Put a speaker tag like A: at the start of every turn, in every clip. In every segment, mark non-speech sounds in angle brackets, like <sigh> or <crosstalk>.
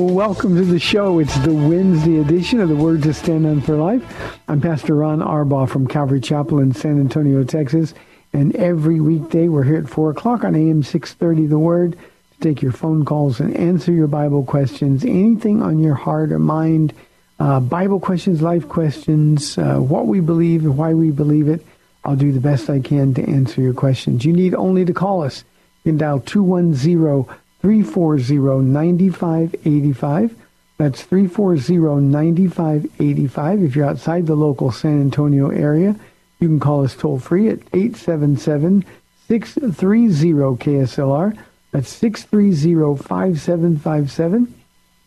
A: Welcome to the show. It's the Wednesday edition of the Word to Stand On for Life. I'm Pastor Ron Arbaugh from Calvary Chapel in San Antonio, Texas. And every weekday we're here at 4 o'clock on AM 630 The Word to take your phone calls and answer your Bible questions, anything on your heart or mind, uh, Bible questions, life questions, uh, what we believe and why we believe it. I'll do the best I can to answer your questions. You need only to call us. You can dial 210 340 9585. That's 340 9585. If you're outside the local San Antonio area, you can call us toll free at 877 630 KSLR. That's 630 5757.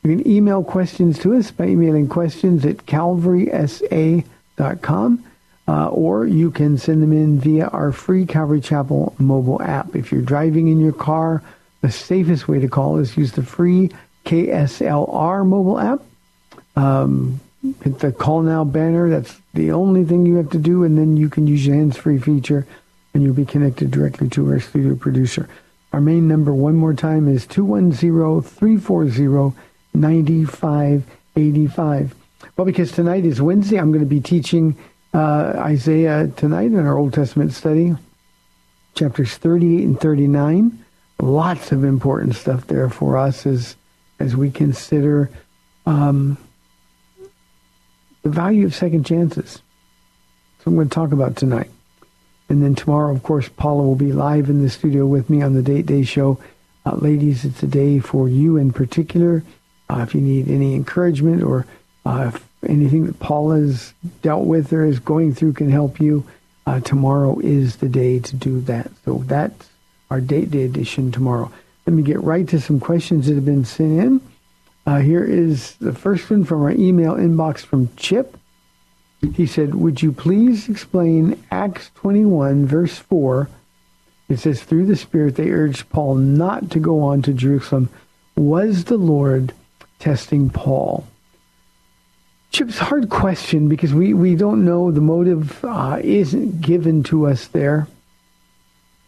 A: You can email questions to us by emailing questions at calvarysa.com. Uh, or you can send them in via our free Calvary Chapel mobile app. If you're driving in your car, the safest way to call is use the free KSLR mobile app. Um, hit the call now banner. That's the only thing you have to do, and then you can use your hands-free feature, and you'll be connected directly to our studio producer. Our main number, one more time, is 210-340-9585. Well, because tonight is Wednesday, I'm going to be teaching uh, Isaiah tonight in our Old Testament study, chapters 38 and 39 lots of important stuff there for us as as we consider um, the value of second chances. So I'm going to talk about tonight. And then tomorrow, of course, Paula will be live in the studio with me on the Date Day show. Uh, ladies, it's a day for you in particular. Uh, if you need any encouragement or uh, anything that Paula's dealt with or is going through can help you, uh, tomorrow is the day to do that. So that's our date day edition tomorrow. Let me get right to some questions that have been sent in. Uh, here is the first one from our email inbox from Chip. He said, Would you please explain Acts 21, verse 4? It says, Through the Spirit they urged Paul not to go on to Jerusalem. Was the Lord testing Paul? Chip's hard question because we, we don't know. The motive uh, isn't given to us there.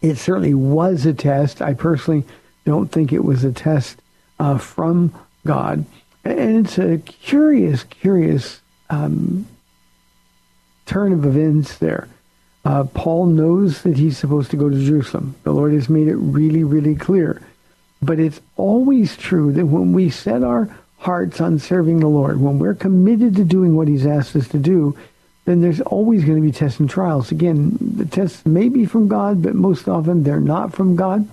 A: It certainly was a test. I personally don't think it was a test uh, from God. And it's a curious, curious um, turn of events there. Uh, Paul knows that he's supposed to go to Jerusalem. The Lord has made it really, really clear. But it's always true that when we set our hearts on serving the Lord, when we're committed to doing what he's asked us to do, then there's always going to be tests and trials. Again, the tests may be from God, but most often they're not from God.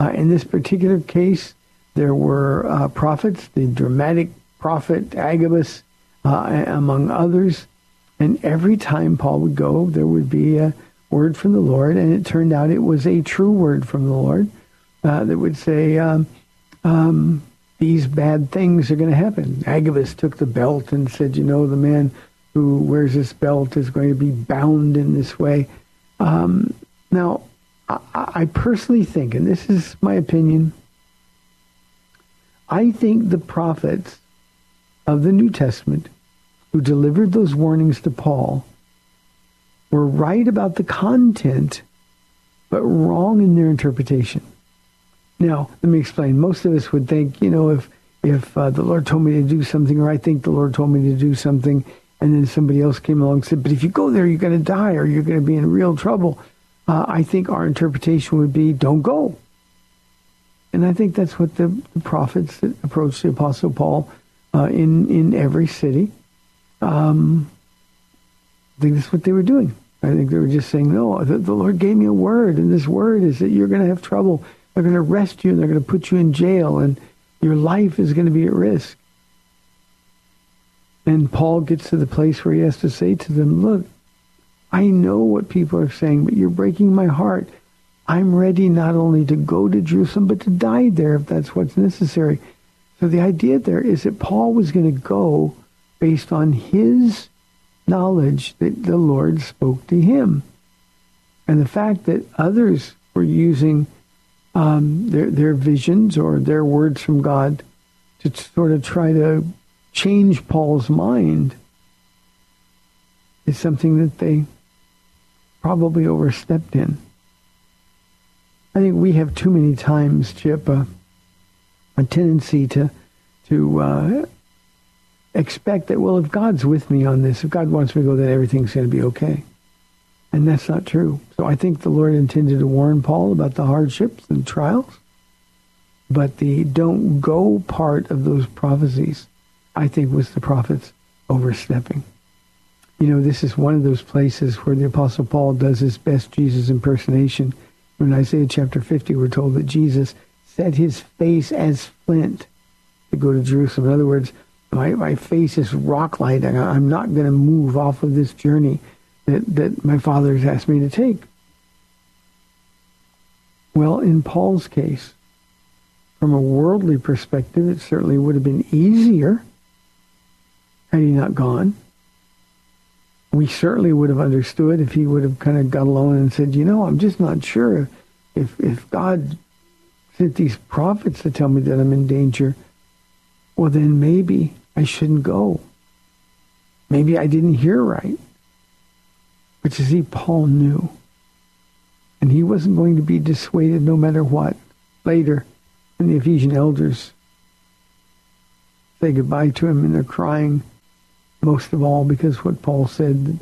A: Uh, in this particular case, there were uh, prophets, the dramatic prophet Agabus, uh, among others. And every time Paul would go, there would be a word from the Lord, and it turned out it was a true word from the Lord uh, that would say, um, um, these bad things are going to happen. Agabus took the belt and said, you know, the man who wears this belt is going to be bound in this way. Um, now, I, I, personally think, and this is my opinion, I think the prophets of the New Testament who delivered those warnings to Paul were right about the content, but wrong in their interpretation. Now, let me explain. Most of us would think, you know, if if uh, the Lord told me to do something, or I think the Lord told me to do something, and then somebody else came along and said, but if you go there, you're going to die, or you're going to be in real trouble. Uh, I think our interpretation would be, don't go. And I think that's what the, the prophets that approached the Apostle Paul uh, in in every city. Um, I think that's what they were doing. I think they were just saying, no, the, the Lord gave me a word, and this word is that you're going to have trouble. They're going to arrest you, and they're going to put you in jail, and your life is going to be at risk. And Paul gets to the place where he has to say to them, look, I know what people are saying, but you're breaking my heart. I'm ready not only to go to Jerusalem, but to die there if that's what's necessary. So the idea there is that Paul was going to go based on his knowledge that the Lord spoke to him. And the fact that others were using um, their, their visions or their words from God to sort of try to change Paul's mind is something that they probably overstepped in. I think we have too many times, Chip, uh, a tendency to to uh, expect that, well, if God's with me on this, if God wants me to go, then everything's going to be okay. And that's not true. So I think the Lord intended to warn Paul about the hardships and trials. But the don't go part of those prophecies, I think, was the prophets overstepping. You know, this is one of those places where the Apostle Paul does his best Jesus impersonation. In Isaiah chapter 50, we're told that Jesus set his face as flint to go to Jerusalem. In other words, my, my face is rock light. I'm not going to move off of this journey that, that my father has asked me to take. Well, in Paul's case, from a worldly perspective, it certainly would have been easier had he not gone. We certainly would have understood if he would have kind of got alone and said, you know, I'm just not sure if, if God sent these prophets to tell me that I'm in danger well, then maybe I shouldn't go. Maybe I didn't hear right. But you see, Paul knew. And he wasn't going to be dissuaded no matter what. Later, when the Ephesian elders say goodbye to him and they're crying, most of all because what Paul said,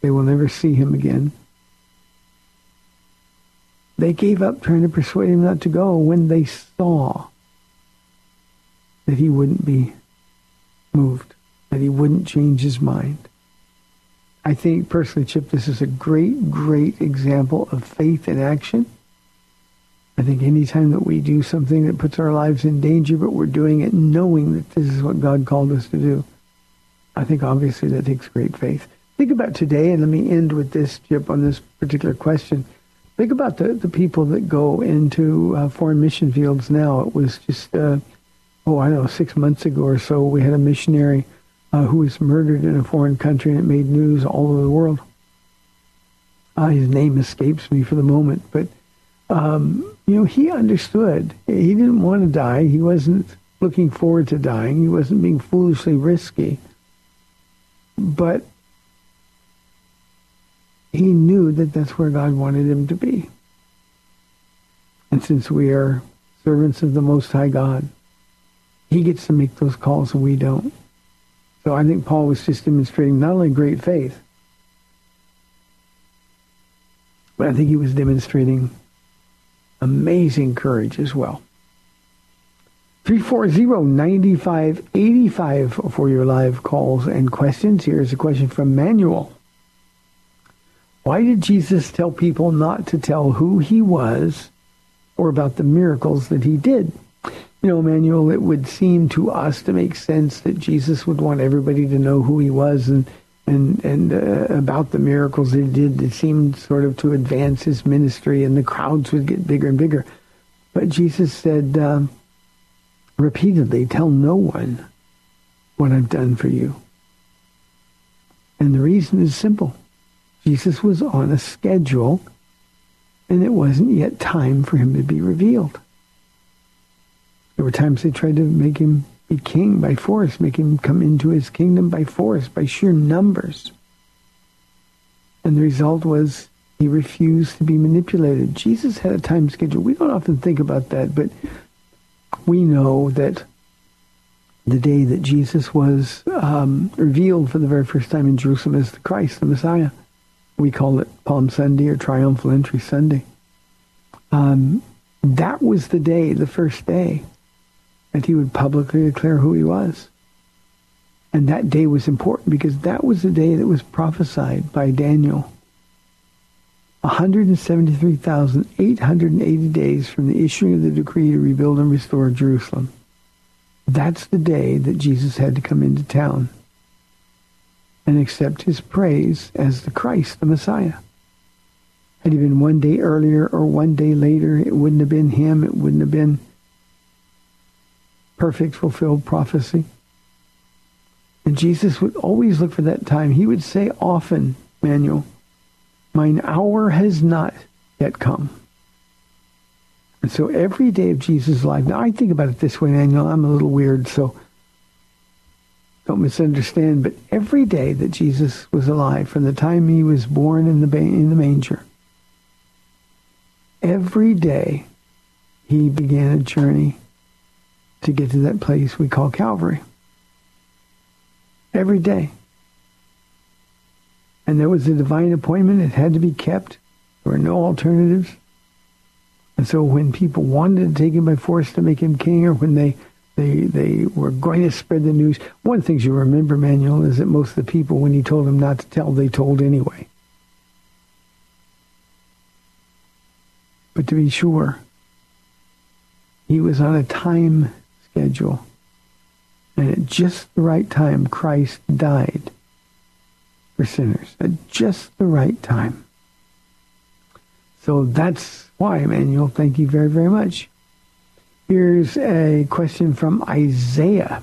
A: they will never see him again. They gave up trying to persuade him not to go when they saw that he wouldn't be moved, that he wouldn't change his mind. I think personally, Chip, this is a great, great example of faith in action. I think anytime that we do something that puts our lives in danger, but we're doing it knowing that this is what God called us to do, I think obviously that takes great faith. Think about today, and let me end with this, Chip, on this particular question. Think about the, the people that go into uh, foreign mission fields now. It was just uh, oh, I don't know, six months ago or so, we had a missionary uh, who was murdered in a foreign country, and it made news all over the world. Uh, his name escapes me for the moment, but um, you know, he understood. He didn't want to die. He wasn't looking forward to dying. He wasn't being foolishly risky. But he knew that that's where God wanted him to be. And since we are servants of the Most High God, he gets to make those calls and we don't. So I think Paul was just demonstrating not only great faith, but I think he was demonstrating amazing courage as well. 340-9585 for your live calls and questions. Here's a question from Manuel. Why did Jesus tell people not to tell who he was or about the miracles that he did? you know, Manuel, it would seem to us to make sense that Jesus would want everybody to know who he was and and and uh, about the miracles he did. It seemed sort of to advance his ministry, and the crowds would get bigger and bigger. But Jesus said uh, repeatedly, "Tell no one what I've done for you." And the reason is simple: Jesus was on a schedule, and it wasn't yet time for him to be revealed. There were times they tried to make him be king by force, make him come into his kingdom by force, by sheer numbers. And the result was he refused to be manipulated. Jesus had a time schedule. We don't often think about that, but we know that the day that Jesus was um, revealed for the very first time in Jerusalem as the Christ, the Messiah, we call it Palm Sunday or Triumphal Entry Sunday. Um, that was the day, the first day, that he would publicly declare who he was. And that day was important because that was the day that was prophesied by Daniel. 173,880 days from the issuing of the decree to rebuild and restore Jerusalem. That's the day that Jesus had to come into town and accept his praise as the Christ, the Messiah. Had he been one day earlier or one day later, it wouldn't have been him. It wouldn't have been perfect fulfilled prophecy. And Jesus would always look for that time. He would say often, Manuel, mine hour has not yet come. And so every day of Jesus' life, now I think about it this way, Manuel, I'm a little weird, so don't misunderstand, but every day that Jesus was alive, from the time he was born in the, in the manger, every day he began a journey to get to that place we call Calvary. Every day. And there was a divine appointment. It had to be kept. There were no alternatives. And so when people wanted to take him by force to make him king, or when they they they were going to spread the news. One of the things you remember, Manuel, is that most of the people, when he told them not to tell, they told anyway. But to be sure, he was on a time schedule. And at just the right time, Christ died for sinners. At just the right time. So that's why, Emmanuel, thank you very, very much. Here's a question from Isaiah.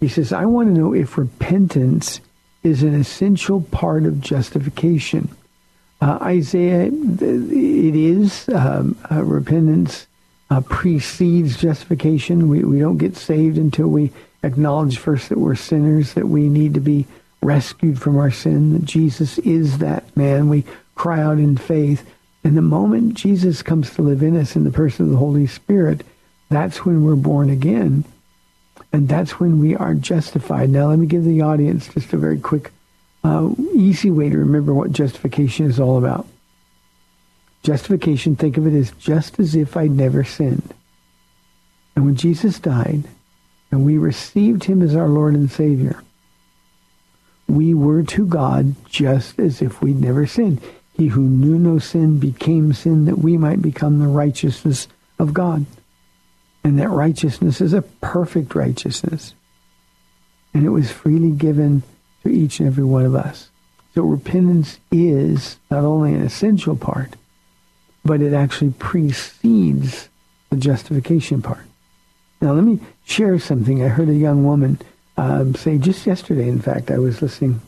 A: He says, I want to know if repentance is an essential part of justification. Uh, Isaiah, it is. Um, uh, repentance uh, precedes justification. We, we don't get saved until we acknowledge first that we're sinners, that we need to be rescued from our sin, that Jesus is that man. We cry out in faith. And the moment Jesus comes to live in us in the person of the Holy Spirit, that's when we're born again. And that's when we are justified. Now, let me give the audience just a very quick, uh, easy way to remember what justification is all about. Justification, think of it as just as if I'd never sinned. And when Jesus died and we received him as our Lord and Savior, we were to God just as if we'd never sinned. He who knew no sin became sin that we might become the righteousness of God. And that righteousness is a perfect righteousness. And it was freely given to each and every one of us. So repentance is not only an essential part, but it actually precedes the justification part. Now, let me share something. I heard a young woman um, say just yesterday, in fact, I was listening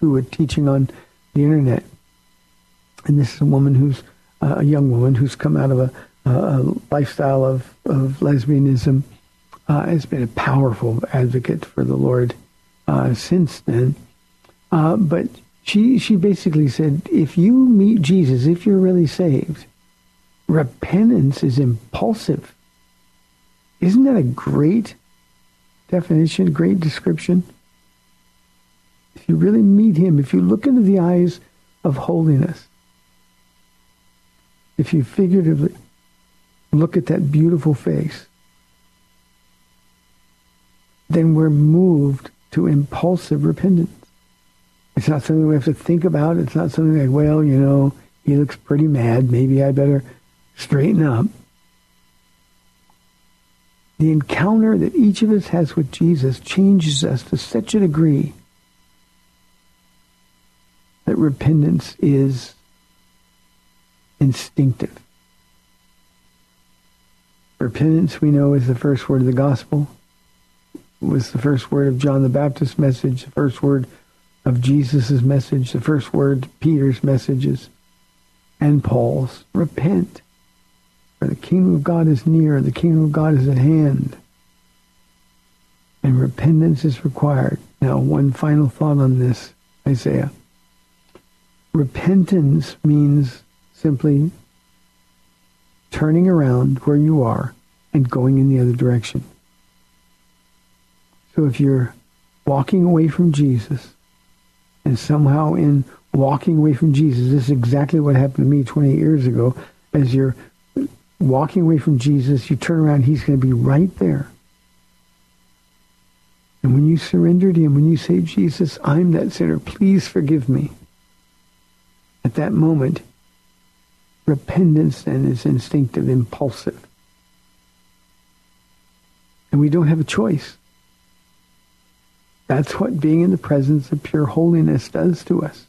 A: to a teaching on the internet. And this is a woman who's uh, a young woman who's come out of a uh, lifestyle of, of lesbianism, uh, has been a powerful advocate for the Lord uh, since then. Uh, but she she basically said, if you meet Jesus, if you're really saved, repentance is impulsive. Isn't that a great definition, great description? If you really meet him, if you look into the eyes of holiness, if you figuratively look at that beautiful face, then we're moved to impulsive repentance. It's not something we have to think about. It's not something like, well, you know, he looks pretty mad. Maybe I better straighten up. The encounter that each of us has with Jesus changes us to such a degree that repentance is instinctive. Repentance, we know, is the first word of the gospel. It was the first word of John the Baptist's message, the first word of Jesus' message, the first word Peter's messages, and Paul's. Repent. The kingdom of God is near, the kingdom of God is at hand. And repentance is required. Now, one final thought on this, Isaiah. Repentance means simply turning around where you are and going in the other direction. So if you're walking away from Jesus and somehow in walking away from Jesus, this is exactly what happened to me 28 years ago. As you're walking away from Jesus, you turn around, he's going to be right there. And when you surrender to him, when you say, Jesus, I'm that sinner, please forgive me. At that moment, repentance then is instinctive, impulsive. And we don't have a choice. That's what being in the presence of pure holiness does to us.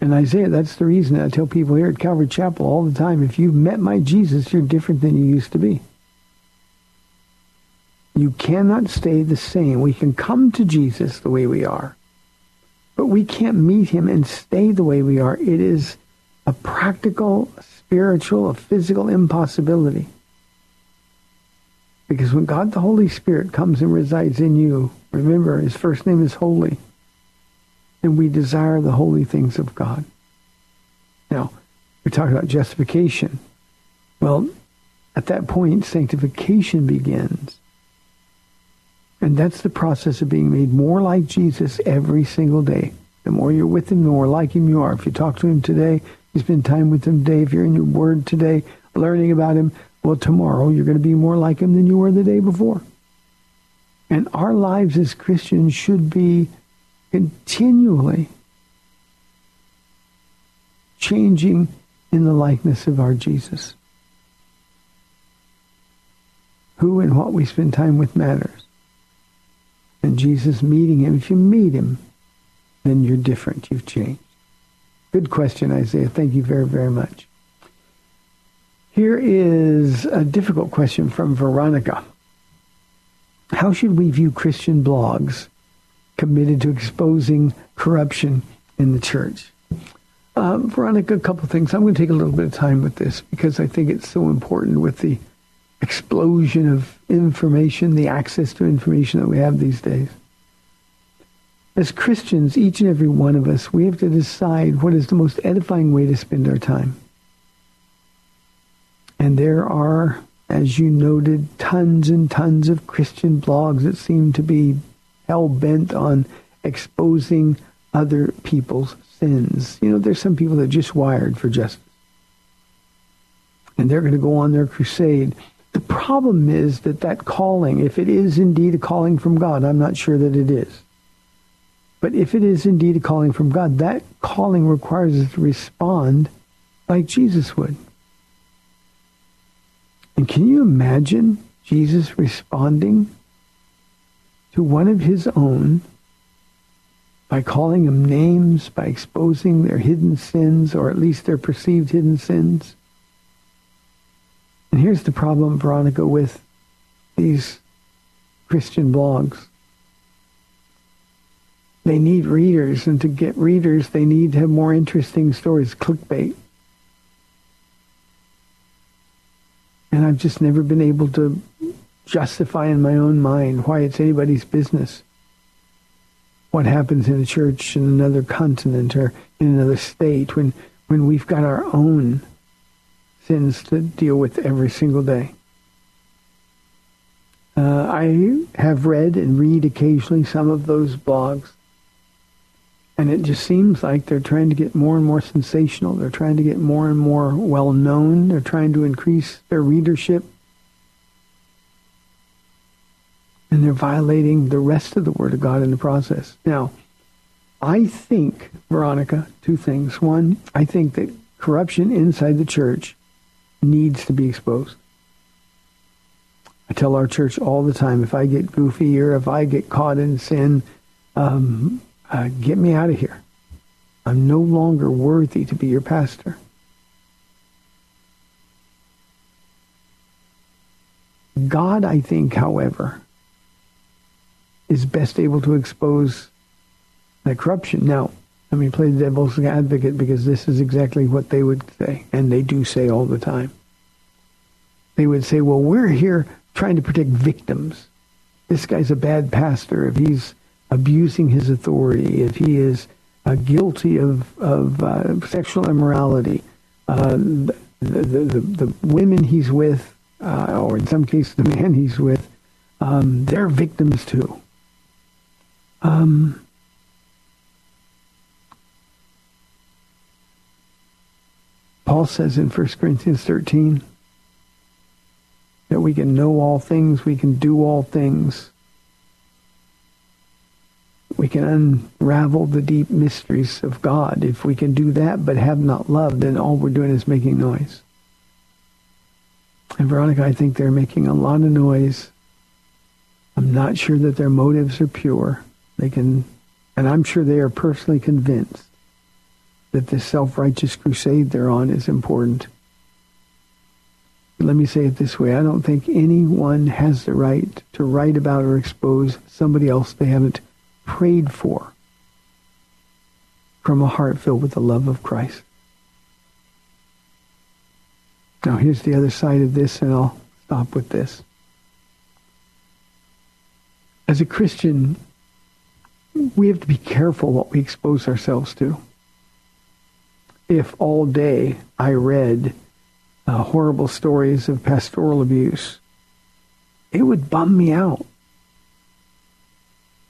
A: And i Isaiah, that's the reason I tell people here at Calvary Chapel all the time, if you've met my Jesus, you're different than you used to be. You cannot stay the same. We can come to Jesus the way we are, but we can't meet him and stay the way we are. It is a practical, spiritual, a physical impossibility. Because when God the Holy Spirit comes and resides in you, remember his first name is holy, and we desire the holy things of God. Now, we're talking about justification. Well, at that point, sanctification begins. And that's the process of being made more like Jesus every single day. The more you're with him, the more like him you are. If you talk to him today, you spend time with him today, if you're in your word today, learning about him, well, tomorrow you're going to be more like him than you were the day before. And our lives as Christians should be continually changing in the likeness of our Jesus. Who and what we spend time with matters and Jesus meeting him. If you meet him, then you're different. You've changed. Good question, Isaiah. Thank you very, very much. Here is a difficult question from Veronica. How should we view Christian blogs committed to exposing corruption in the church? Uh, Veronica, a couple things. I'm going to take a little bit of time with this because I think it's so important with the explosion of information, the access to information that we have these days. As Christians, each and every one of us, we have to decide what is the most edifying way to spend our time. And there are, as you noted, tons and tons of Christian blogs that seem to be hell-bent on exposing other people's sins. You know, there's some people that just wired for justice. And they're going to go on their crusade the problem is that that calling, if it is indeed a calling from God, I'm not sure that it is. But if it is indeed a calling from God, that calling requires us to respond like Jesus would. And can you imagine Jesus responding to one of his own by calling them names, by exposing their hidden sins, or at least their perceived hidden sins? And here's the problem, Veronica, with these Christian blogs. They need readers, and to get readers, they need to have more interesting stories, clickbait. And I've just never been able to justify in my own mind why it's anybody's business what happens in a church in another continent or in another state when, when we've got our own sins to deal with every single day. Uh, I have read and read occasionally some of those blogs, and it just seems like they're trying to get more and more sensational. They're trying to get more and more well known. They're trying to increase their readership. And they're violating the rest of the Word of God in the process. Now, I think, Veronica, two things. One, I think that corruption inside the church needs to be exposed. I tell our church all the time, if I get goofy or if I get caught in sin, um, uh, get me out of here. I'm no longer worthy to be your pastor. God, I think, however, is best able to expose that corruption. Now, let me play the devil's advocate because this is exactly what they would say, and they do say all the time. they would say, well, we're here trying to protect victims. This guy's a bad pastor. If he's abusing his authority, if he is uh, guilty of, of uh, sexual immorality, uh, the, the, the, the, women he's with, uh, or in some cases the <laughs> man he's with, um, they're victims too. Um, Paul says in 1 Corinthians 13 that we can know all things, we can do all things. We can unravel the deep mysteries of God. If we can do that but have not love, then all we're doing is making noise. And Veronica, I think they're making a lot of noise. I'm not sure that their motives are pure. They can, and I'm sure they are personally convinced that this self-righteous crusade they're on is important. Let me say it this way. I don't think anyone has the right to write about or expose somebody else they haven't prayed for from a heart filled with the love of Christ. Now here's the other side of this, and I'll stop with this. As a Christian, we have to be careful what we expose ourselves to if all day I read uh, horrible stories of pastoral abuse, it would bum me out.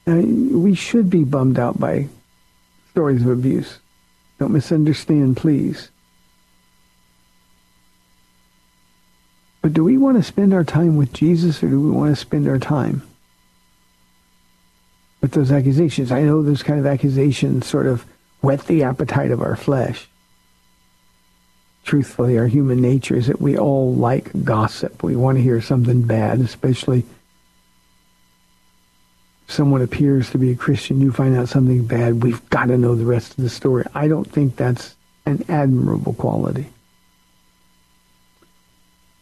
A: we should be bummed out by stories of abuse. Don't misunderstand, please. But do we want to spend our time with Jesus or do we want to spend our time with those accusations? I know those kind of accusations sort of whet the appetite of our flesh truthfully, our human nature is that we all like gossip. We want to hear something bad, especially if someone appears to be a Christian, you find out something bad, we've got to know the rest of the story. I don't think that's an admirable quality.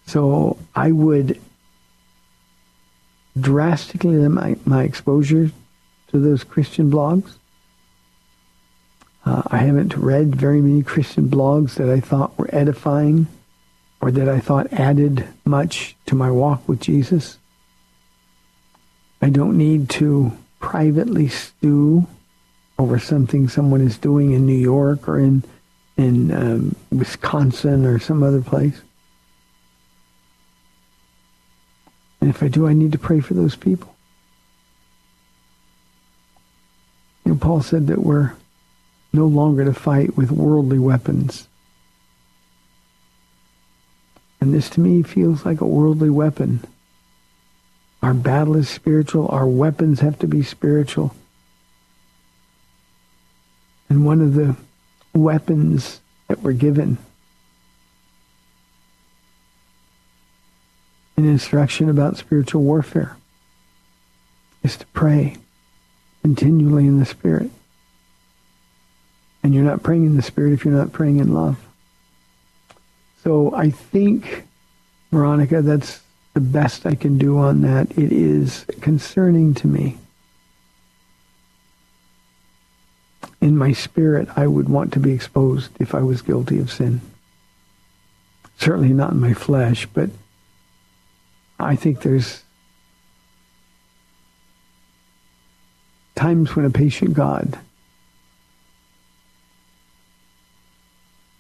A: So I would drastically limit my, my exposure to those Christian blogs. Uh, I haven't read very many Christian blogs that I thought were edifying or that I thought added much to my walk with Jesus. I don't need to privately stew over something someone is doing in New York or in in um, Wisconsin or some other place. And if I do, I need to pray for those people. You know, Paul said that we're no longer to fight with worldly weapons. And this to me feels like a worldly weapon. Our battle is spiritual. Our weapons have to be spiritual. And one of the weapons that we're given in instruction about spiritual warfare is to pray continually in the Spirit. And you're not praying in the Spirit if you're not praying in love. So I think, Veronica, that's the best I can do on that. It is concerning to me. In my spirit, I would want to be exposed if I was guilty of sin. Certainly not in my flesh, but I think there's times when a patient God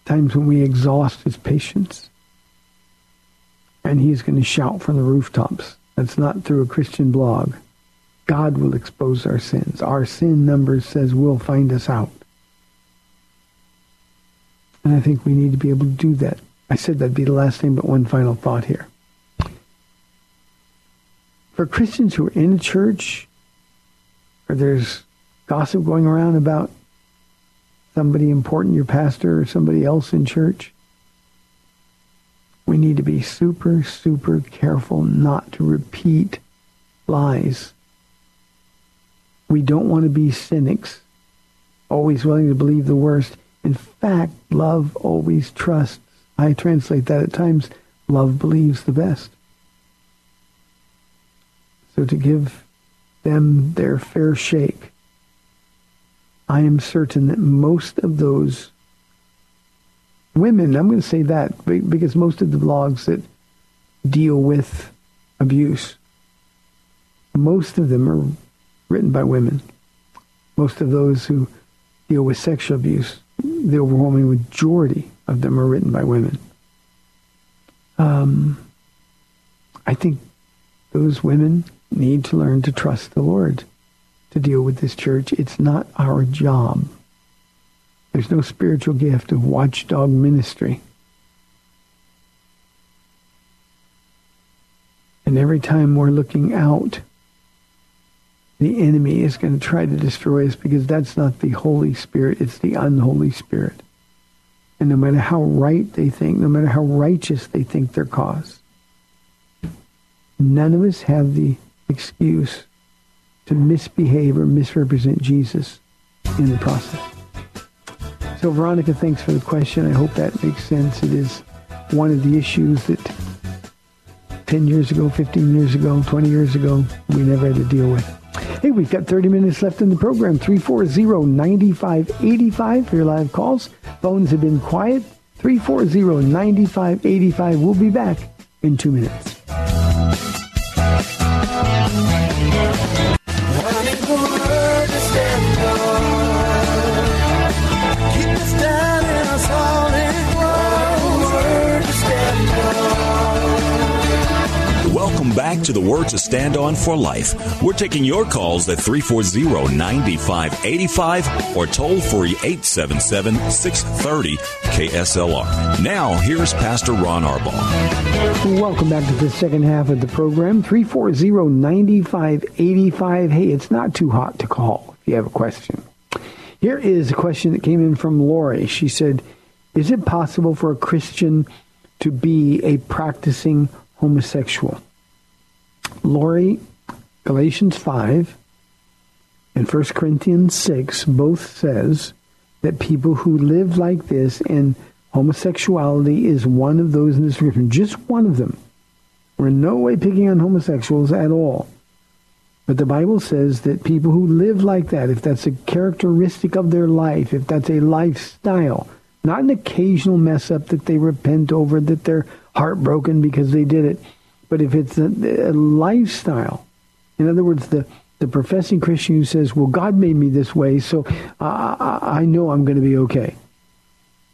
A: times when we exhaust his patience. And he's going to shout from the rooftops. That's not through a Christian blog. God will expose our sins. Our sin numbers says will find us out. And I think we need to be able to do that. I said that'd be the last thing, but one final thought here. For Christians who are in a church, or there's gossip going around about somebody important, your pastor or somebody else in church. We need to be super, super careful not to repeat lies. We don't want to be cynics, always willing to believe the worst. In fact, love always trusts. I translate that at times, love believes the best. So to give them their fair shake I am certain that most of those women, I'm going to say that because most of the blogs that deal with abuse. Most of them are written by women. Most of those who deal with sexual abuse, the overwhelming majority of them are written by women. Um, I think those women need to learn to trust the Lord to deal with this church. It's not our job. There's no spiritual gift of watchdog ministry. And every time we're looking out, the enemy is going to try to destroy us because that's not the Holy Spirit, it's the unholy Spirit. And no matter how right they think, no matter how righteous they think their cause, none of us have the excuse to misbehave or misrepresent Jesus in the process. So, Veronica, thanks for the question. I hope that makes sense. It is one of the issues that 10 years ago, 15 years ago, 20 years ago, we never had to deal with. Hey, we've got 30 minutes left in the program. 340-9585 for your live calls. Phones have been quiet. 340-9585. We'll be back in two minutes.
B: Back to the Word to Stand On for Life. We're taking your calls at 340-9585 or toll free 877-630 KSLR. Now, here's Pastor Ron Arbaugh.
A: Welcome back to the second half of the program. 340-9585. Hey, it's not too hot to call if you have a question. Here is a question that came in from Lori. She said, is it possible for a Christian to be a practicing homosexual? Lori, Galatians 5 and 1 Corinthians 6 both says that people who live like this and homosexuality is one of those in the description, just one of them. We're in no way picking on homosexuals at all. But the Bible says that people who live like that, if that's a characteristic of their life, if that's a lifestyle, not an occasional mess up that they repent over, that they're heartbroken because they did it, but if it's a, a lifestyle, in other words, the, the professing Christian who says, well, God made me this way, so I, I know I'm going to be okay.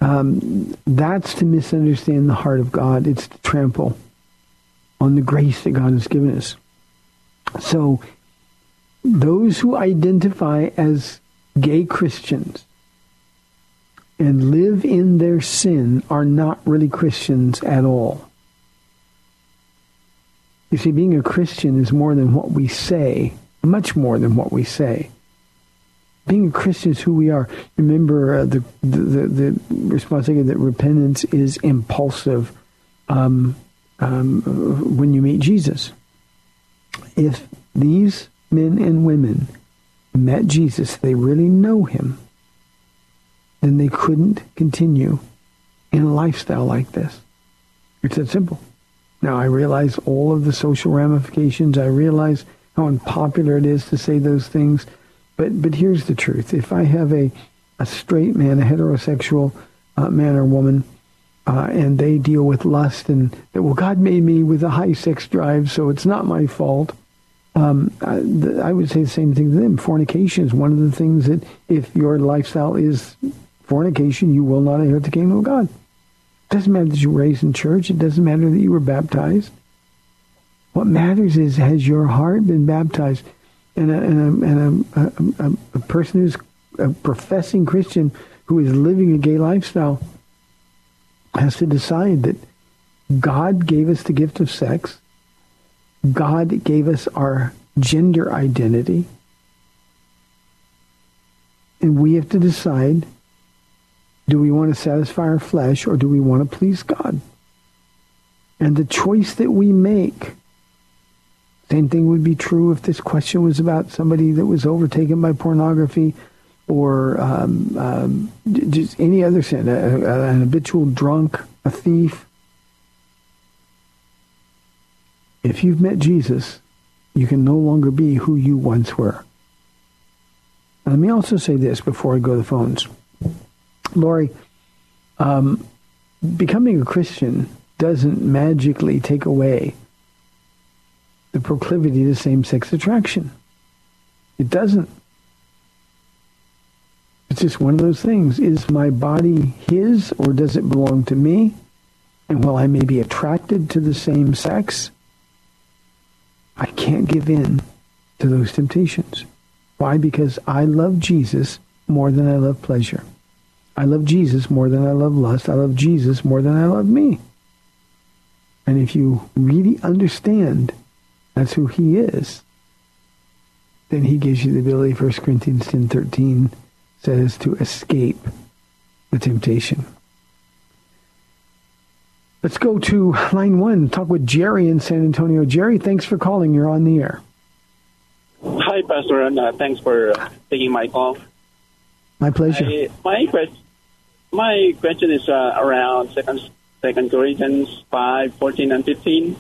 A: Um, that's to misunderstand the heart of God. It's to trample on the grace that God has given us. So those who identify as gay Christians and live in their sin are not really Christians at all. You see, being a Christian is more than what we say, much more than what we say. Being a Christian is who we are. Remember uh, the, the, the, response I that repentance is impulsive um, um, when you meet Jesus. If these men and women met Jesus, they really know him, then they couldn't continue in a lifestyle like this. It's that simple. Now, I realize all of the social ramifications. I realize how unpopular it is to say those things. But, but here's the truth. If I have a, a straight man, a heterosexual uh, man or woman, uh, and they deal with lust and that, well, God made me with a high sex drive, so it's not my fault. Um, I, I would say the same thing to them. Fornication is one of the things that if your lifestyle is fornication, you will not inherit the kingdom of God. It doesn't matter that you were raised in church. It doesn't matter that you were baptized. What matters is has your heart been baptized? And a, and a, and a, a, a person who's a professing Christian who is living a gay lifestyle has to decide that God gave us the gift of sex. God gave us our gender identity. And we have to decide do we want to satisfy our flesh or do we want to please God? And the choice that we make, same thing would be true if this question was about somebody that was overtaken by pornography or um, um, just any other sin, a, a, an habitual drunk, a thief. If you've met Jesus, you can no longer be who you once were. let me also say this before I go to the phones. Lori, um, becoming a Christian doesn't magically take away the proclivity to same-sex attraction. It doesn't. It's just one of those things. Is my body his or does it belong to me? And while I may be attracted to the same sex, I can't give in to those temptations. Why? Because I love Jesus more than I love pleasure. I love Jesus more than I love lust. I love Jesus more than I love me. And if you really understand that's who he is, then he gives you the ability, 1 Corinthians 10, 13 says, to escape the temptation. Let's go to line one, talk with Jerry in San Antonio. Jerry, thanks for calling. You're on the air.
C: Hi, Pastor, and uh, thanks for uh, taking my call.
A: My pleasure.
C: I, my, question, my question is uh, around Second, Second Corinthians 5, 14 and 15.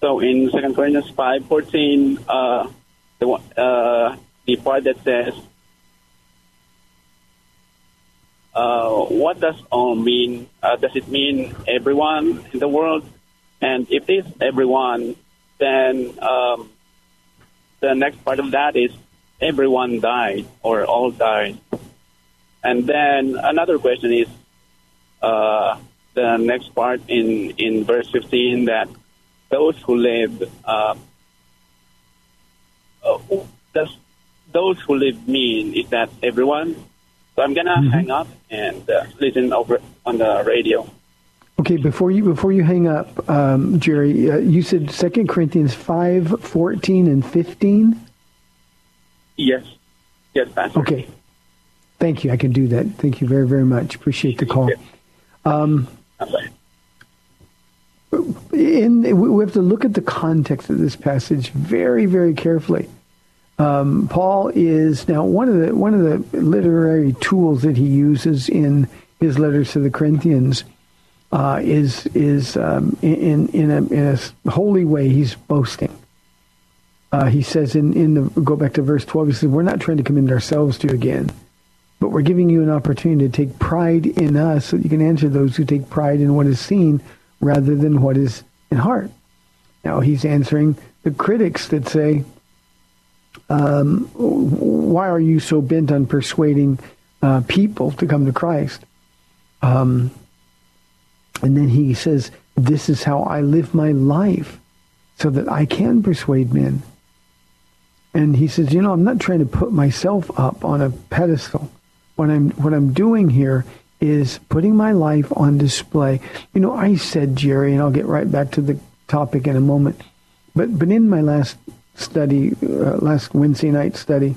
C: So in Second Corinthians 5, 14, uh, the, uh, the part that says, uh, what does all mean? Uh, does it mean everyone in the world? And if it is everyone, then um, the next part of that is everyone died or all died. And then another question is uh, the next part in, in verse 15 that those who live, uh, oh, does those who live mean? Is that everyone? So I'm gonna mm-hmm. hang up and uh, listen over on the radio.
A: Okay, before you before you hang up, um, Jerry, uh, you said Second Corinthians five fourteen and fifteen.
C: Yes, yes, Pastor.
A: Okay, thank you. I can do that. Thank you very very much. Appreciate the call. Um, in, we have to look at the context of this passage very very carefully. Um, Paul is now one of the one of the literary tools that he uses in his letters to the Corinthians uh, is is um, in in a, in a holy way. He's boasting. Uh, he says in in the go back to verse twelve. He says, "We're not trying to commend ourselves to you again, but we're giving you an opportunity to take pride in us, so you can answer those who take pride in what is seen rather than what is in heart." Now he's answering the critics that say um, why are you so bent on persuading uh, people to come to Christ? Um, and then he says, this is how I live my life so that I can persuade men. And he says, you know, I'm not trying to put myself up on a pedestal. What I'm, what I'm doing here is putting my life on display. You know, I said, Jerry, and I'll get right back to the topic in a moment, but, but in my last study, uh, last Wednesday night study,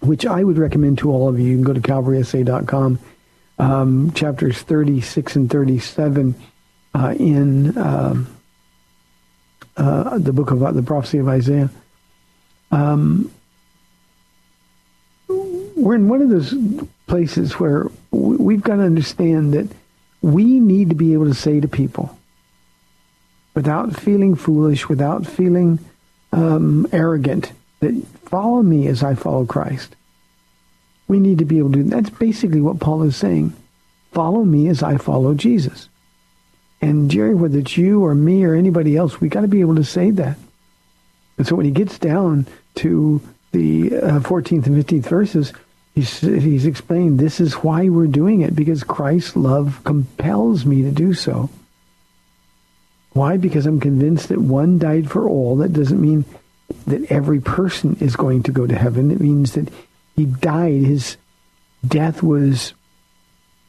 A: which I would recommend to all of you. You can go to calvarysa.com, um, chapters 36 and 37 uh, in um, uh, the book of the prophecy of Isaiah. Um, we're in one of those places where we've got to understand that we need to be able to say to people, without feeling foolish, without feeling um, arrogant that follow me as I follow Christ. We need to be able to do that's basically what Paul is saying. Follow me as I follow Jesus. And Jerry, whether it's you or me or anybody else, we got to be able to say that. And so when he gets down to the uh, 14th and 15th verses, he's, he's explaining this is why we're doing it, because Christ's love compels me to do so. Why? Because I'm convinced that one died for all. That doesn't mean that every person is going to go to heaven. It means that he died. His death was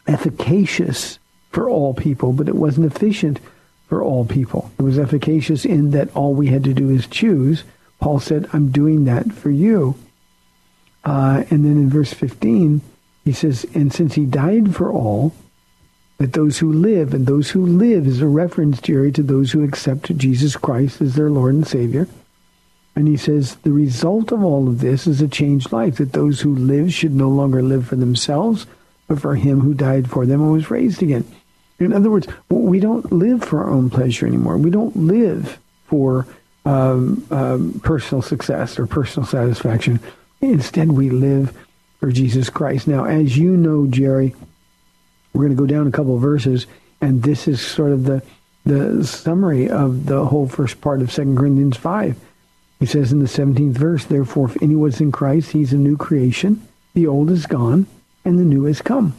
A: efficacious for all people, but it wasn't efficient for all people. It was efficacious in that all we had to do is choose. Paul said, I'm doing that for you. Uh, and then in verse 15, he says, and since he died for all, that those who live, and those who live is a reference, Jerry, to those who accept Jesus Christ as their Lord and Savior. And he says the result of all of this is a changed life, that those who live should no longer live for themselves, but for him who died for them and was raised again. In other words, we don't live for our own pleasure anymore. We don't live for um, um, personal success or personal satisfaction. Instead, we live for Jesus Christ. Now, as you know, Jerry, we're going to go down a couple verses, and this is sort of the the summary of the whole first part of 2 Corinthians 5. He says in the 17th verse, Therefore, if anyone's in Christ, he's a new creation. The old is gone, and the new has come.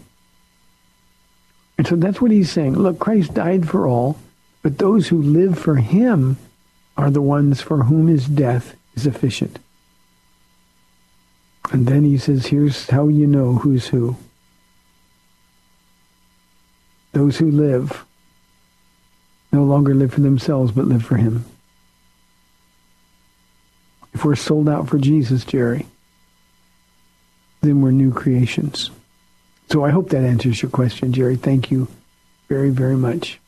A: And so that's what he's saying. Look, Christ died for all, but those who live for him are the ones for whom his death is efficient. And then he says, here's how you know who's who. Those who live no longer live for themselves, but live for him. If we're sold out for Jesus, Jerry, then we're new creations. So I hope that answers your question, Jerry. Thank you very, very much.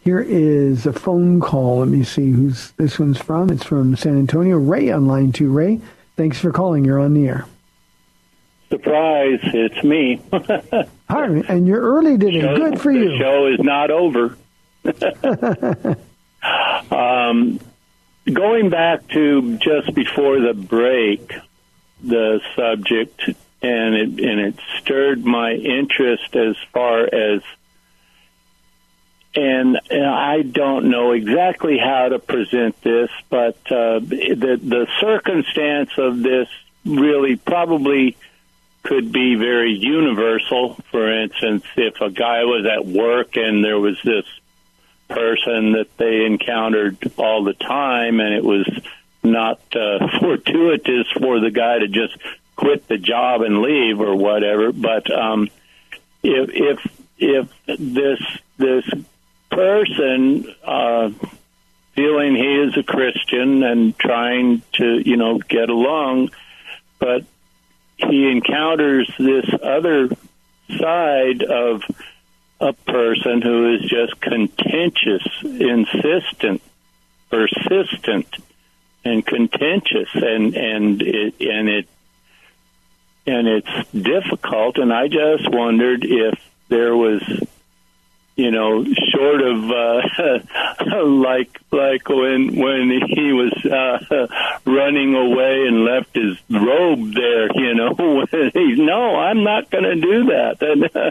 A: Here is a phone call. Let me see who's this one's from. It's from San Antonio. Ray on line two. Ray, thanks for calling. You're on the air.
D: Surprise, it's me. <laughs>
A: Hi, and you're early today.
D: Show-
A: Good for
D: the
A: you.
D: show is not over. <laughs> um, going back to just before the break, the subject, and it and it stirred my interest as far as, and, and I don't know exactly how to present this, but uh, the the circumstance of this really probably could be very universal. For instance, if a guy was at work and there was this person that they encountered all the time, and it was not uh, <laughs> fortuitous for the guy to just quit the job and leave or whatever. But um, if if if this this person uh, feeling he is a Christian and trying to you know get along, but he encounters this other side of a person who is just contentious, insistent, persistent, and contentious, and and it and it and it's difficult. And I just wondered if there was, you know, short of uh, <laughs> like like when when he was uh, running away and left his robe there, you know, <laughs> he's no, I'm not going to do that. And uh,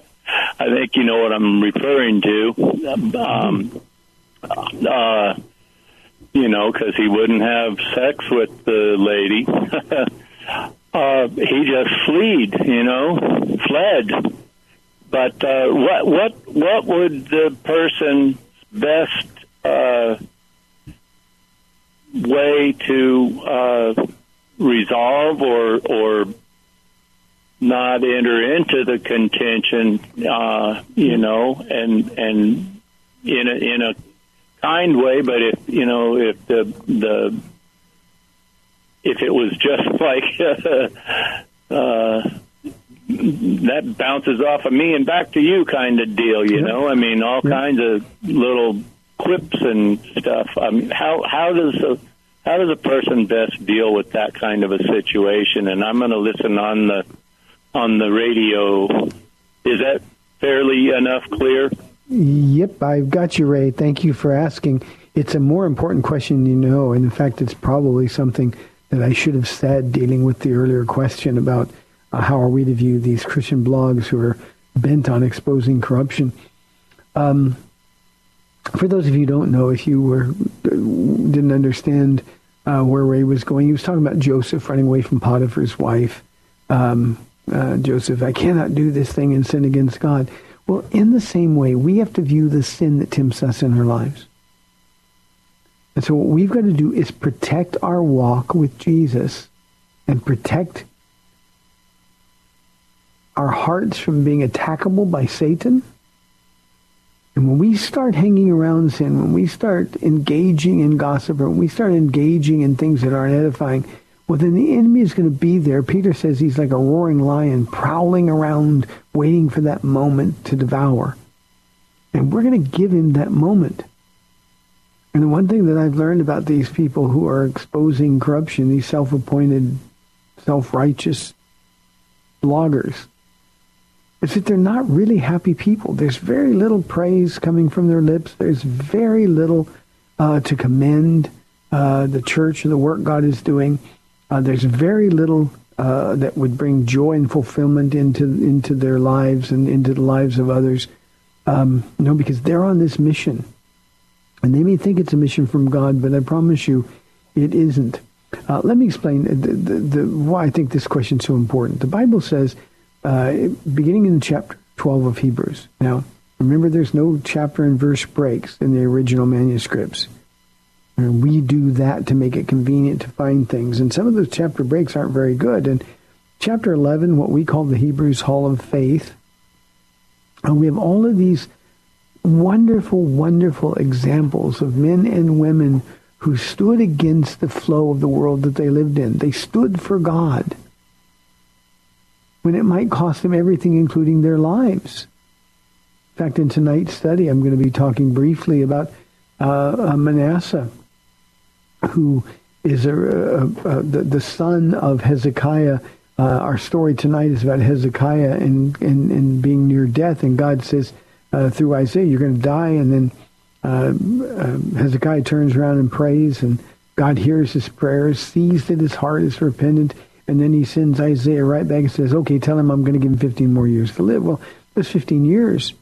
D: I think you know what I'm referring to. Um, uh, you know, because he wouldn't have sex with the lady. <laughs> uh, he just fled, you know, fled. But uh, what what what would the person's best uh, way to uh, resolve or or not enter into the contention, uh, you know, and and in a in a kind way, but if you know if the the if it was just <laughs> like uh, that bounces off of me and back to you kind of deal, you know. I mean, all kinds of little quips and stuff. I mean, how how does a how does a person best deal with that kind of a situation? And I'm going to listen on the on the radio. Is that fairly enough clear?
A: Yep, I've got you, Ray. Thank you for asking. It's a more important question you know, and in fact, it's probably something that I should have said dealing with the earlier question about uh, how are we to view these Christian blogs who are bent on exposing corruption. Um, for those of you who don't know, if you were didn't understand uh, where Ray was going, he was talking about Joseph running away from Potiphar's wife. Um, uh, Joseph, I cannot do this thing and sin against God. Well, in the same way, we have to view the sin that tempts us in our lives. And so what we've got to do is protect our walk with Jesus and protect our hearts from being attackable by Satan. And when we start hanging around sin, when we start engaging in gossip, or when we start engaging in things that aren't edifying, well, then the enemy is going to be there. Peter says he's like a roaring lion prowling around, waiting for that moment to devour. And we're going to give him that moment. And the one thing that I've learned about these people who are exposing corruption, these self-appointed, self-righteous bloggers, is that they're not really happy people. There's very little praise coming from their lips. There's very little uh, to commend uh, the church and the work God is doing. Uh, there's very little uh, that would bring joy and fulfillment into into their lives and into the lives of others. Um, no, because they're on this mission. And they may think it's a mission from God, but I promise you it isn't. Uh, let me explain the, the, the, why I think this question is so important. The Bible says, uh, beginning in chapter 12 of Hebrews. Now, remember there's no chapter and verse breaks in the original manuscripts. And we do that to make it convenient to find things. And some of those chapter breaks aren't very good. And chapter 11, what we call the Hebrews Hall of Faith, and we have all of these wonderful, wonderful examples of men and women who stood against the flow of the world that they lived in. They stood for God when it might cost them everything, including their lives. In fact, in tonight's study, I'm going to be talking briefly about uh, Manasseh, who is a, the, the, son of Hezekiah. Uh, our story tonight is about Hezekiah and, and, and being near death, and God says uh, through Isaiah, "You're going to die," and then uh, uh, Hezekiah turns around and prays, and God hears his prayers, sees that his heart is repentant, and then he sends Isaiah right back and says, okay, tell him I'm going to give him 15 more years to live. Well, those 15 years.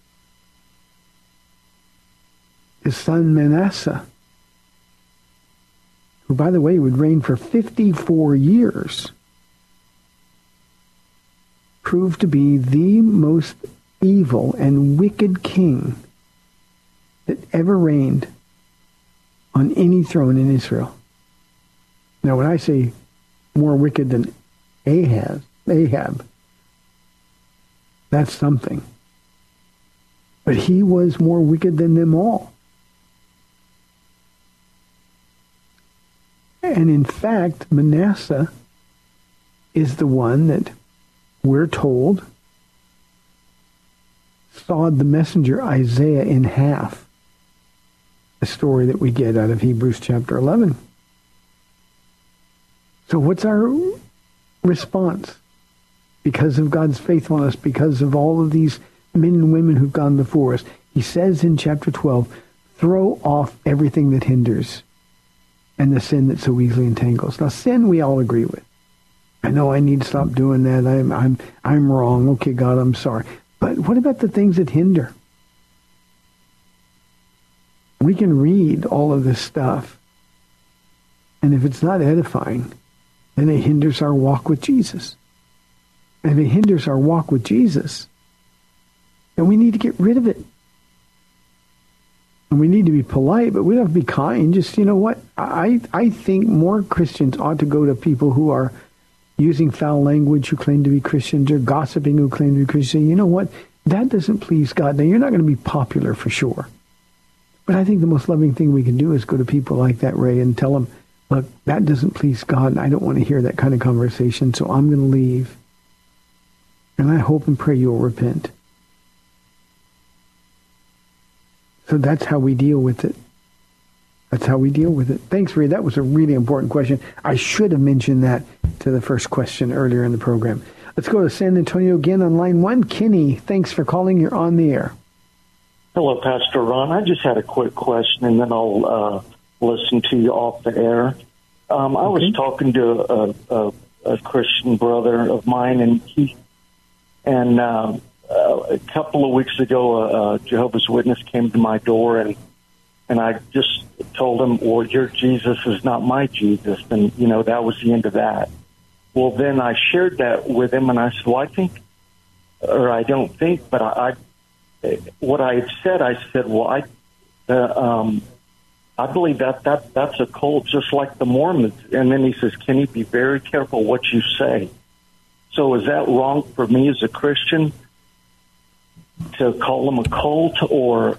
A: His son Manasseh, who, by the way, would reign for 54 years, proved to be the most evil and wicked king that ever reigned on any throne in Israel. Now, when I say more wicked than Ahab, Ahab, that's something. But he was more wicked than them all. And in fact, Manasseh is the one that we're told sawed the messenger Isaiah in half a story that we get out of Hebrews chapter 11. So what's our response? Because of God's faithfulness, because of all of these men and women who've gone before us, he says in chapter 12, throw off everything that hinders and the sin that so easily entangles. Now, sin we all agree with. I know I need to stop doing that. I'm, I'm, I'm wrong. Okay, God, I'm sorry. But what about the things that hinder? We can read all of this stuff. And if it's not edifying, then it hinders our walk with Jesus. And it hinders our walk with Jesus, and we need to get rid of it. And we need to be polite, but we don't have to be kind. Just, you know what? I, I think more Christians ought to go to people who are using foul language who claim to be Christians or gossiping who claim to be Christians. You know what? That doesn't please God. Now, you're not going to be popular for sure. But I think the most loving thing we can do is go to people like that, Ray, and tell them, look, that doesn't please God, and I don't want to hear that kind of conversation, so I'm going to leave. And I hope and pray you'll repent. So that's how we deal with it. That's how we deal with it. Thanks, Ray. That was a really important question. I should have mentioned that to the first question earlier in the program. Let's go to San Antonio again on line one. Kenny, thanks for calling. You're on the air.
E: Hello, Pastor Ron. I just had a quick question, and then I'll uh, listen to you off the air. Um, I was talking to a, a, a, Christian brother of mine, and he and uh, a couple of weeks ago, a, Jehovah's Witness came to my door, and and I just told him, "Well, your Jesus is not my Jesus," and you know that was the end of that. Well, then I shared that with him, and I said, "Well, I think, or I don't think, but I, I what I had said, I said, well, I, the, um, I believe that that that's a cult, just like the Mormons." And then he says, "Can you be very careful what you say?" So is that wrong for me as a Christian to call them a cult, or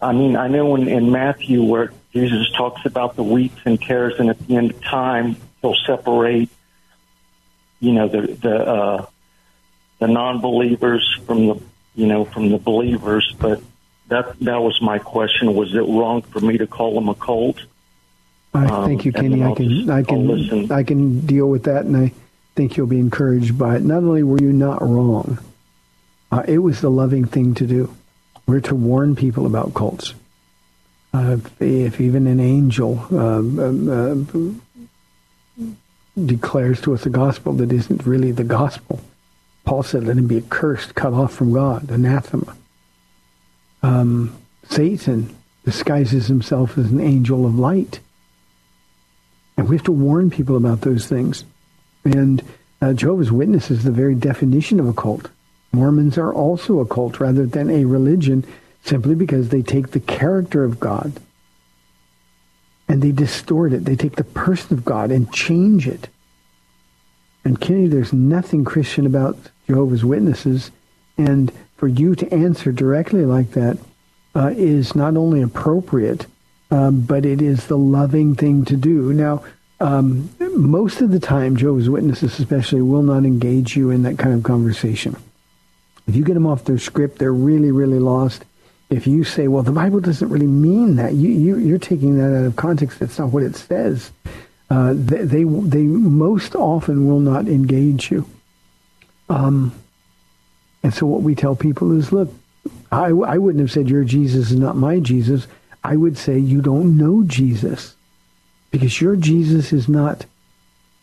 E: I mean, I know in, in Matthew where Jesus talks about the wheats and tares, and at the end of time he'll separate you know the the uh, the non-believers from the you know from the believers. But that that was my question: Was it wrong for me to call them a cult?
A: I um, thank you, Kenny. I can just, I can I can deal with that, and I think you'll be encouraged by it. Not only were you not wrong, uh, it was the loving thing to do. We're to warn people about cults. Uh, if, if, even an angel um, um uh, declares to us a gospel that isn't really the gospel. Paul said, let him be accursed, cut off from God, anathema. Um, Satan disguises himself as an angel of light. And we have to warn people about those things. And uh, Jehovah's Witness is the very definition of a cult. Mormons are also a cult rather than a religion simply because they take the character of God and they distort it. They take the person of God and change it. And Kenny, there's nothing Christian about Jehovah's Witnesses. And for you to answer directly like that uh, is not only appropriate, um, but it is the loving thing to do. Now, um, most of the time, Jehovah's Witnesses especially will not engage you in that kind of conversation. If you get them off their script, they're really, really lost. If you say, well, the Bible doesn't really mean that, you, you, you're taking that out of context. That's not what it says. Uh, they, they, they most often will not engage you. Um, and so what we tell people is, look, I, I wouldn't have said your Jesus is not my Jesus. I would say you don't know Jesus because your Jesus is not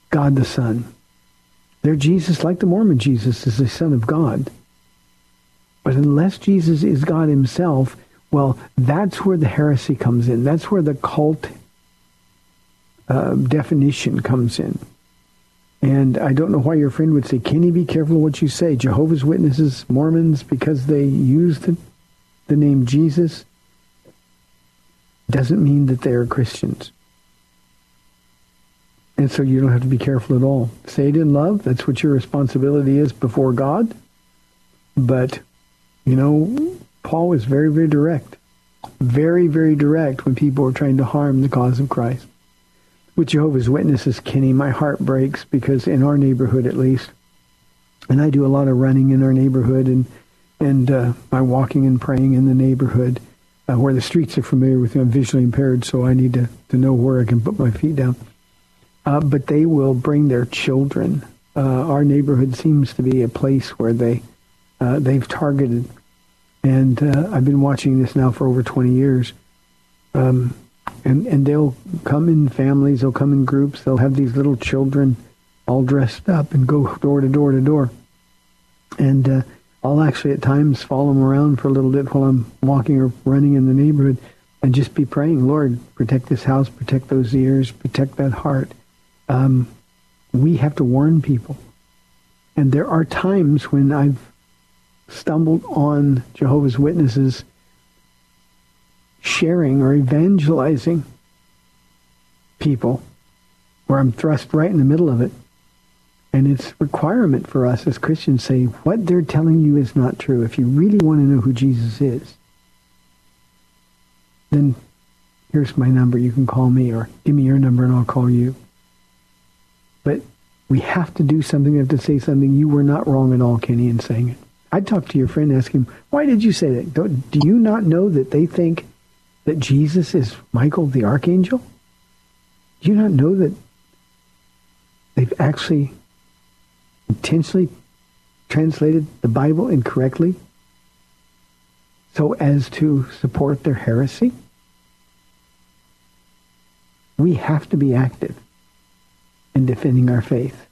A: God the Son. Their Jesus, like the Mormon Jesus, is the Son of God. But unless Jesus is God himself, well, that's where the heresy comes in. That's where the cult uh, definition comes in. And I don't know why your friend would say, Kenny, be careful what you say. Jehovah's Witnesses, Mormons, because they use the, the name Jesus, doesn't mean that they are Christians. And so you don't have to be careful at all. Say it in love. That's what your responsibility is before God. But you know, Paul was very, very direct. Very, very direct when people were trying to harm the cause of Christ. With Jehovah's Witnesses, Kenny, my heart breaks because in our neighborhood at least, and I do a lot of running in our neighborhood and and uh, walking and praying in the neighborhood uh, where the streets are familiar with me. I'm visually impaired, so I need to, to know where I can put my feet down. Uh, but they will bring their children. Uh, our neighborhood seems to be a place where they uh, they've targeted and uh, I've been watching this now for over 20 years. Um, and and they'll come in families, they'll come in groups, they'll have these little children all dressed up and go door to door to door. And uh, I'll actually at times follow them around for a little bit while I'm walking or running in the neighborhood and just be praying, Lord, protect this house, protect those ears, protect that heart. Um, we have to warn people. And there are times when I've stumbled on Jehovah's Witnesses sharing or evangelizing people where I'm thrust right in the middle of it. And it's requirement for us as Christians say, what they're telling you is not true. If you really want to know who Jesus is, then here's my number. You can call me or give me your number and I'll call you. But we have to do something. We have to say something. You were not wrong at all, Kenny, in saying it. I'd talk to your friend ask him, why did you say that? Don't, do you not know that they think that Jesus is Michael the Archangel? Do you not know that they've actually intentionally translated the Bible incorrectly so as to support their heresy? We have to be active in defending our faith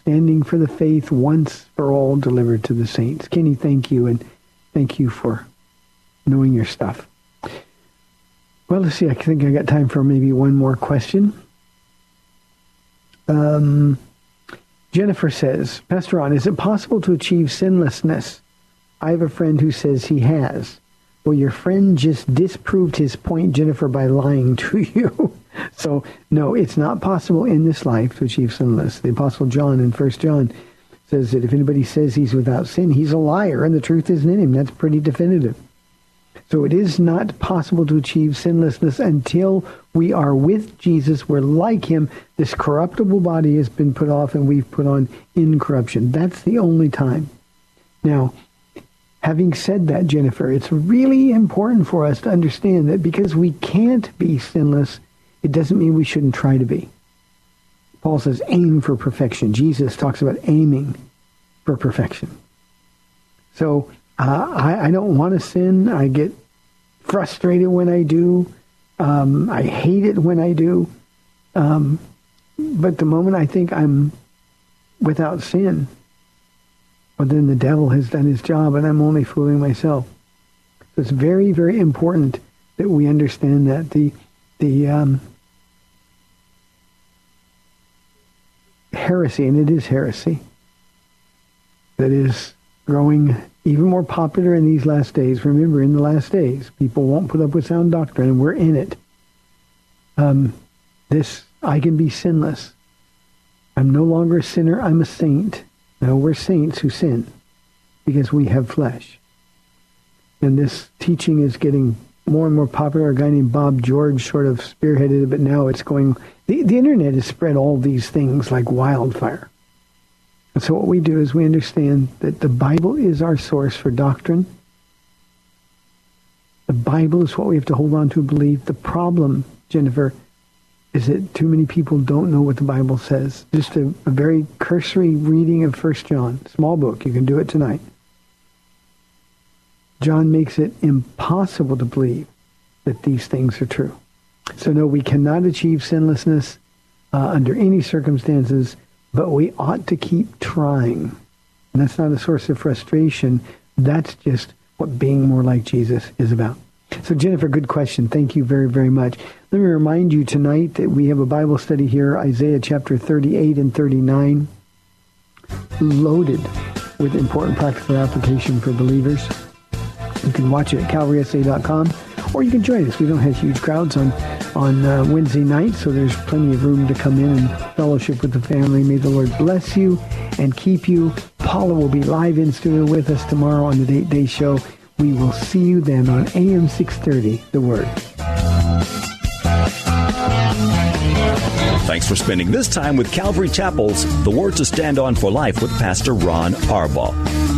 A: standing for the faith once for all delivered to the saints. Kenny, thank you, and thank you for knowing your stuff. Well, let's see. I think I got time for maybe one more question. Um, Jennifer says, Pastor Ron, is it possible to achieve sinlessness? I have a friend who says he has. Well, your friend just disproved his point, Jennifer, by lying <laughs> to you. so, no, it's not possible in this life to achieve sinless. The Apostle John in First John says that if anybody says he's without sin, he's a liar, and the truth isn't in him. That's pretty definitive. So it is not possible to achieve sinlessness until we are with Jesus. We're like him. This corruptible body has been put off and we've put on incorruption. That's the only time. Now, Having said that, Jennifer, it's really important for us to understand that because we can't be sinless, it doesn't mean we shouldn't try to be. Paul says aim for perfection. Jesus talks about aiming for perfection. So uh, I, I, don't want to sin. I get frustrated when I do. Um, I hate it when I do. Um, but the moment I think I'm without sin, well, then the devil has done his job and I'm only fooling myself. So It's very, very important that we understand that the the um, heresy, and it is heresy, that is growing even more popular in these last days. Remember, in the last days, people won't put up with sound doctrine, and we're in it. Um, this, I can be sinless. I'm no longer a sinner, I'm a saint. No, we're saints who sin because we have flesh. And this teaching is getting more and more popular. A guy named Bob George sort of spearheaded it, but now it's going. The, the internet has spread all these things like wildfire. And so what we do is we understand that the Bible is our source for doctrine. The Bible is what we have to hold on to believe. The problem, Jennifer, is that too many people don't know what the Bible says. Just a, a very cursory reading of First John, small book. You can do it tonight. John makes it impossible to believe that these things are true. So no, we cannot achieve sinlessness uh, under any circumstances, but we ought to keep trying. And that's not a source of frustration. That's just what being more like Jesus is about. So Jennifer, good question. Thank you very, very much. Let me remind you tonight that we have a Bible study here, Isaiah chapter 38 and 39, loaded with important practical application for believers. You can watch it at calvarysa.com or you can join us. We don't have huge crowds on, on uh, Wednesday night, so there's plenty of room to come in and fellowship with the family. May the Lord bless you and keep you. Paula will be live in studio with us tomorrow on the Date Day Show. We will see you then on AM 630, The Word.
B: Thanks for spending this time with Calvary Chapel's The Word to Stand On for Life with Pastor Ron Arbaugh.